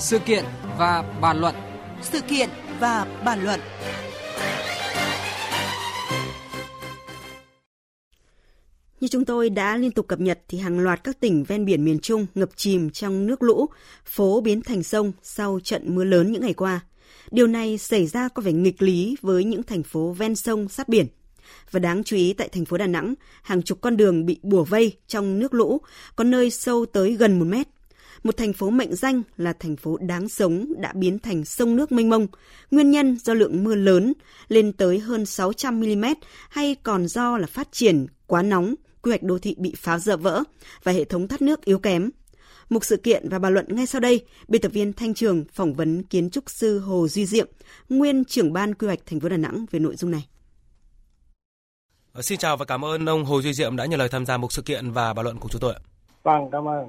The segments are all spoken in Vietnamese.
Sự kiện và bàn luận. Sự kiện và bàn luận. Như chúng tôi đã liên tục cập nhật thì hàng loạt các tỉnh ven biển miền Trung ngập chìm trong nước lũ, phố biến thành sông sau trận mưa lớn những ngày qua. Điều này xảy ra có vẻ nghịch lý với những thành phố ven sông sát biển. Và đáng chú ý tại thành phố Đà Nẵng, hàng chục con đường bị bùa vây trong nước lũ, có nơi sâu tới gần một mét. Một thành phố mệnh danh là thành phố đáng sống đã biến thành sông nước mênh mông. Nguyên nhân do lượng mưa lớn lên tới hơn 600 mm hay còn do là phát triển quá nóng, quy hoạch đô thị bị phá dỡ vỡ và hệ thống thoát nước yếu kém. Một sự kiện và bàn luận ngay sau đây, biên tập viên Thanh Trường phỏng vấn kiến trúc sư Hồ Duy Diệm, nguyên trưởng ban quy hoạch thành phố Đà Nẵng về nội dung này. Ờ, xin chào và cảm ơn ông Hồ Duy Diệm đã nhận lời tham gia một sự kiện và bàn luận của chúng tôi. Vâng, cảm ơn.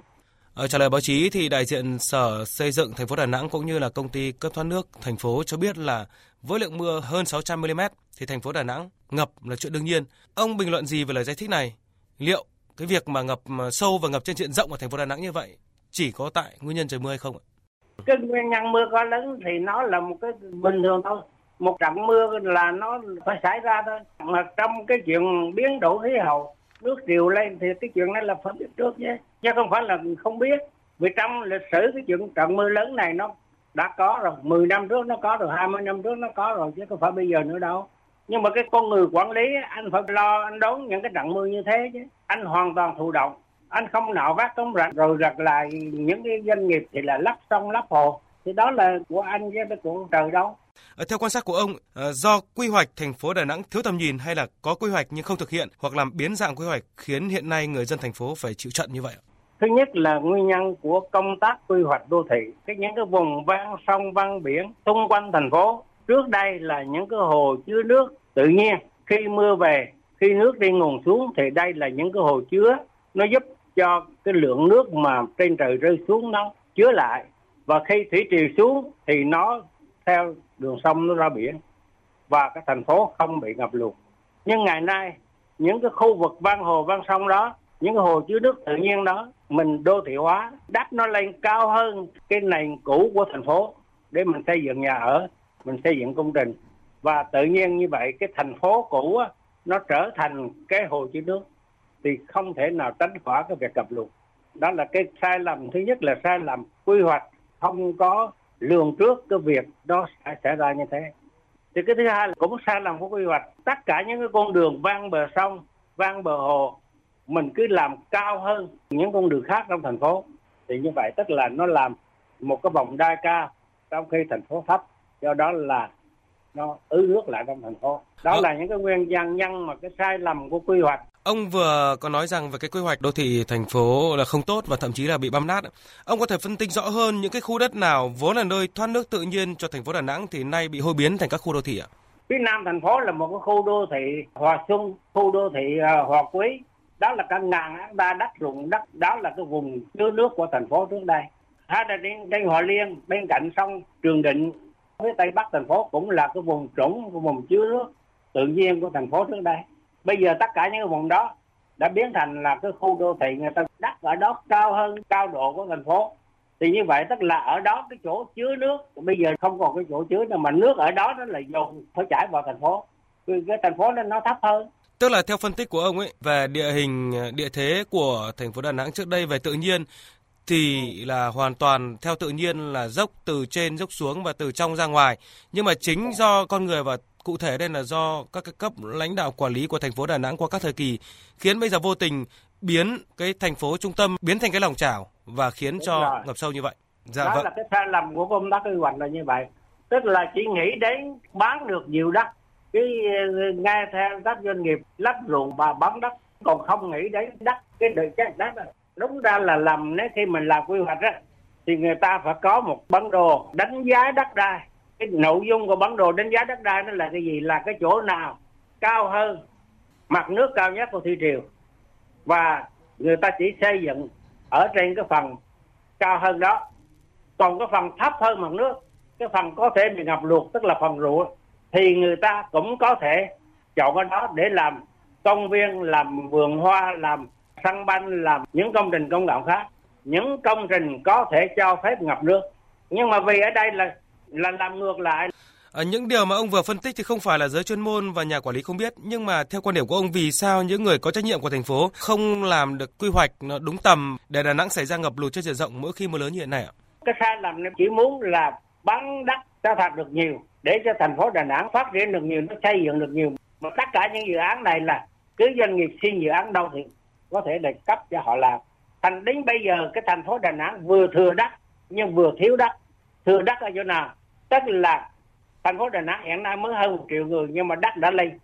Ở trả lời báo chí thì đại diện Sở Xây dựng thành phố Đà Nẵng cũng như là công ty cấp thoát nước thành phố cho biết là với lượng mưa hơn 600 mm thì thành phố Đà Nẵng ngập là chuyện đương nhiên. Ông bình luận gì về lời giải thích này? Liệu cái việc mà ngập sâu và ngập trên diện rộng ở thành phố Đà Nẵng như vậy chỉ có tại nguyên nhân trời mưa hay không ạ? Cái nguyên nhân mưa có lớn thì nó là một cái bình thường thôi. Một trận mưa là nó phải xảy ra thôi. Mà trong cái chuyện biến đổi khí hậu, nước triều lên thì cái chuyện này là phải biết trước chứ. Chứ không phải là không biết. Vì trong lịch sử cái chuyện trận mưa lớn này nó đã có rồi. 10 năm trước nó có rồi, 20 năm trước nó có rồi chứ không phải bây giờ nữa đâu nhưng mà cái con người quản lý anh phải lo anh đón những cái trận mưa như thế chứ anh hoàn toàn thụ động anh không nạo vác cống rạch rồi rạch lại những cái doanh nghiệp thì là lắp sông lắp hồ thì đó là của anh chứ của trời đâu ờ, theo quan sát của ông, ờ, do quy hoạch thành phố Đà Nẵng thiếu tầm nhìn hay là có quy hoạch nhưng không thực hiện hoặc làm biến dạng quy hoạch khiến hiện nay người dân thành phố phải chịu trận như vậy? Thứ nhất là nguyên nhân của công tác quy hoạch đô thị, cái những cái vùng ven sông ven biển xung quanh thành phố. Trước đây là những cái hồ chứa nước tự nhiên. Khi mưa về, khi nước đi nguồn xuống thì đây là những cái hồ chứa. Nó giúp cho cái lượng nước mà trên trời rơi xuống nó chứa lại. Và khi thủy triều xuống thì nó theo đường sông nó ra biển. Và cái thành phố không bị ngập lụt. Nhưng ngày nay những cái khu vực ven hồ ven sông đó những cái hồ chứa nước tự nhiên đó mình đô thị hóa đắp nó lên cao hơn cái nền cũ của thành phố để mình xây dựng nhà ở mình xây dựng công trình. Và tự nhiên như vậy cái thành phố cũ á, nó trở thành cái hồ chứa nước thì không thể nào tránh khỏi cái việc ngập lụt. Đó là cái sai lầm. Thứ nhất là sai lầm quy hoạch không có lường trước cái việc đó sẽ xảy ra như thế. Thì cái thứ hai là cũng sai lầm của quy hoạch. Tất cả những cái con đường vang bờ sông vang bờ hồ mình cứ làm cao hơn những con đường khác trong thành phố thì như vậy tức là nó làm một cái vòng đai cao trong khi thành phố thấp do đó là nó ứ nước lại trong thành phố đó ừ. là những cái nguyên nhân nhân mà cái sai lầm của quy hoạch Ông vừa có nói rằng về cái quy hoạch đô thị thành phố là không tốt và thậm chí là bị băm nát. Ông có thể phân tích rõ hơn những cái khu đất nào vốn là nơi thoát nước tự nhiên cho thành phố Đà Nẵng thì nay bị hôi biến thành các khu đô thị ạ? Phía nam thành phố là một cái khu đô thị Hòa Xuân, khu đô thị uh, Hòa Quý. Đó là cả ngàn hecta đất ruộng đất, đó là cái vùng chứa nước của thành phố trước đây. Hai là trên, trên Hòa Liên, bên cạnh sông Trường Định, phía tây bắc thành phố cũng là cái vùng trũng, cái vùng chứa nước tự nhiên của thành phố trước đây. Bây giờ tất cả những cái vùng đó đã biến thành là cái khu đô thị người ta đất ở đó cao hơn cao độ của thành phố. Thì như vậy tức là ở đó cái chỗ chứa nước bây giờ không còn cái chỗ chứa nào mà nước ở đó nó là dồn phải chảy vào thành phố. Cái thành phố nên nó thấp hơn. Tức là theo phân tích của ông ấy về địa hình địa thế của thành phố Đà Nẵng trước đây về tự nhiên thì là hoàn toàn theo tự nhiên là dốc từ trên dốc xuống và từ trong ra ngoài nhưng mà chính do con người và cụ thể đây là do các cái cấp lãnh đạo quản lý của thành phố Đà Nẵng qua các thời kỳ khiến bây giờ vô tình biến cái thành phố trung tâm biến thành cái lòng chảo và khiến Đúng cho rồi. ngập sâu như vậy. Dạ Đó vâng. là cái sai lầm của công tác quy hoạch là như vậy. Tức là chỉ nghĩ đến bán được nhiều đất cái ờ, nghe theo các doanh nghiệp lắp ruộng và bán đất, còn không nghĩ đến đất, cái đời cái đất đó. đúng ra là lầm nếu khi mình làm quy hoạch á, thì người ta phải có một bản đồ đánh giá đất đai. Cái nội dung của bản đồ đánh giá đất đai nó là cái gì, là cái chỗ nào cao hơn, mặt nước cao nhất của thị triều và người ta chỉ xây dựng ở trên cái phần cao hơn đó. Còn cái phần thấp hơn mặt nước, cái phần có thể bị ngập lụt tức là phần ruộng thì người ta cũng có thể chọn cái đó để làm công viên làm vườn hoa làm sân banh làm những công trình công cộng khác. Những công trình có thể cho phép ngập nước. Nhưng mà vì ở đây là là làm ngược lại. À, những điều mà ông vừa phân tích thì không phải là giới chuyên môn và nhà quản lý không biết, nhưng mà theo quan điểm của ông vì sao những người có trách nhiệm của thành phố không làm được quy hoạch nó đúng tầm để Đà Nẵng xảy ra ngập lụt trên diện rộng mỗi khi mưa lớn như hiện nay ạ? Cái sai lầm này chỉ muốn là bắn đất cho thật được nhiều để cho thành phố Đà Nẵng phát triển được nhiều, nó xây dựng được nhiều. Mà tất cả những dự án này là cứ doanh nghiệp xin dự án đâu thì có thể để cấp cho họ làm. Thành đến bây giờ cái thành phố Đà Nẵng vừa thừa đất nhưng vừa thiếu đất. Thừa đất ở chỗ nào? Tức là thành phố Đà Nẵng hiện nay mới hơn một triệu người nhưng mà đất đã lên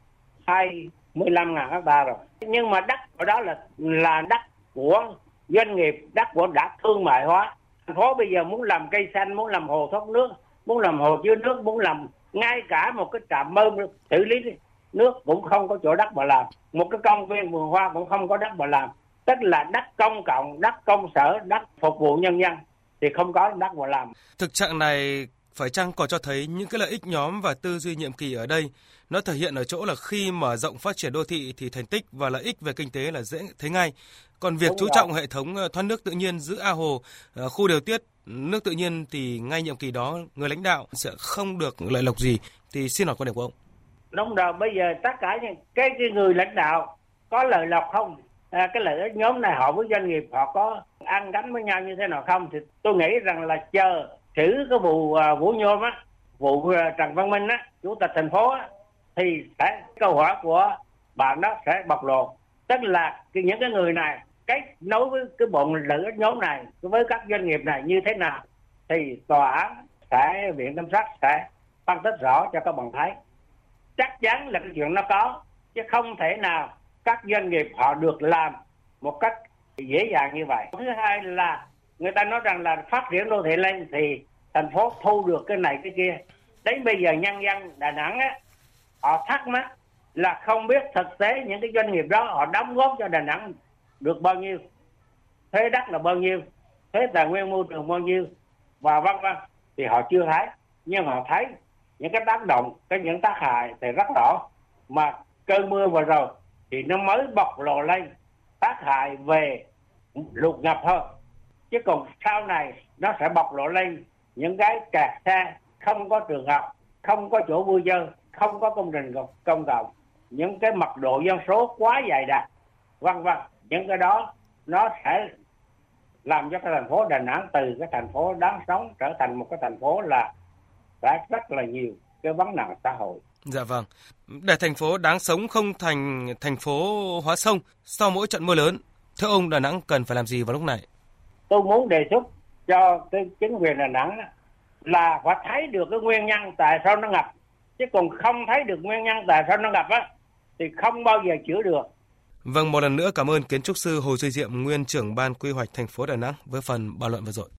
hai 15 ngàn hecta rồi nhưng mà đất ở đó là là đất của doanh nghiệp đất của đã thương mại hóa thành phố bây giờ muốn làm cây xanh muốn làm hồ thoát nước muốn làm hồ chứa nước, muốn làm ngay cả một cái trạm bơm xử lý nước cũng không có chỗ đất mà làm. Một cái công viên vườn hoa cũng không có đất mà làm. Tức là đất công cộng, đất công sở, đất phục vụ nhân dân thì không có đất mà làm. Thực trạng này phải chăng còn cho thấy những cái lợi ích nhóm và tư duy nhiệm kỳ ở đây? Nó thể hiện ở chỗ là khi mở rộng phát triển đô thị thì thành tích và lợi ích về kinh tế là dễ thấy ngay. Còn việc Đúng chú rồi. trọng hệ thống ờ, thoát nước tự nhiên giữ a hồ, ờ, khu điều tiết nước tự nhiên thì ngay nhiệm kỳ đó người lãnh đạo sẽ không được lợi lộc gì. Thì xin hỏi quan điểm của ông. Đúng rồi, bây giờ tất cả những cái, cái người lãnh đạo có lợi lộc không? À, cái lợi ích nhóm này họ với doanh nghiệp họ có ăn gắn với nhau như thế nào không? Thì tôi nghĩ rằng là chờ xử cái vụ uh, Vũ Nhôm á, vụ uh, Trần Văn Minh á, chủ tịch thành phố á, thì sẽ câu hỏi của bạn đó sẽ bộc lộ. Tức là những cái người này cách nối với cái bọn lợi ích nhóm này, với các doanh nghiệp này như thế nào, thì tòa án sẽ, viện giám sát sẽ phân tích rõ cho các bạn thấy. Chắc chắn là cái chuyện nó có, chứ không thể nào các doanh nghiệp họ được làm một cách dễ dàng như vậy. Thứ hai là người ta nói rằng là phát triển đô thị lên thì thành phố thu được cái này cái kia. Đến bây giờ nhân dân đà nẵng á, họ thắc mắc là không biết thực tế những cái doanh nghiệp đó họ đóng góp cho đà nẵng được bao nhiêu? Thuế đất là bao nhiêu? Thuế tài nguyên môi trường bao nhiêu? Và vân vân. Thì họ chưa thấy. Nhưng họ thấy những cái tác động, cái những tác hại thì rất rõ. Mà cơn mưa vừa rồi thì nó mới bộc lộ lên tác hại về lụt ngập thôi chứ còn sau này nó sẽ bộc lộ lên những cái kẹt xe không có trường học, không có chỗ vui chơi, không có công trình công cộng. Những cái mật độ dân số quá dày đặc. Vân vân những cái đó nó sẽ làm cho cái thành phố Đà Nẵng từ cái thành phố đáng sống trở thành một cái thành phố là đã rất là nhiều cái vấn nạn xã hội. Dạ vâng. Để thành phố đáng sống không thành thành phố hóa sông sau mỗi trận mưa lớn, theo ông Đà Nẵng cần phải làm gì vào lúc này? tôi muốn đề xuất cho cái chính quyền Đà Nẵng là phải thấy được cái nguyên nhân tại sao nó ngập chứ còn không thấy được nguyên nhân tại sao nó ngập á thì không bao giờ chữa được. Vâng, một lần nữa cảm ơn kiến trúc sư Hồ Duy Diệm, nguyên trưởng ban quy hoạch thành phố Đà Nẵng với phần bàn luận vừa rồi.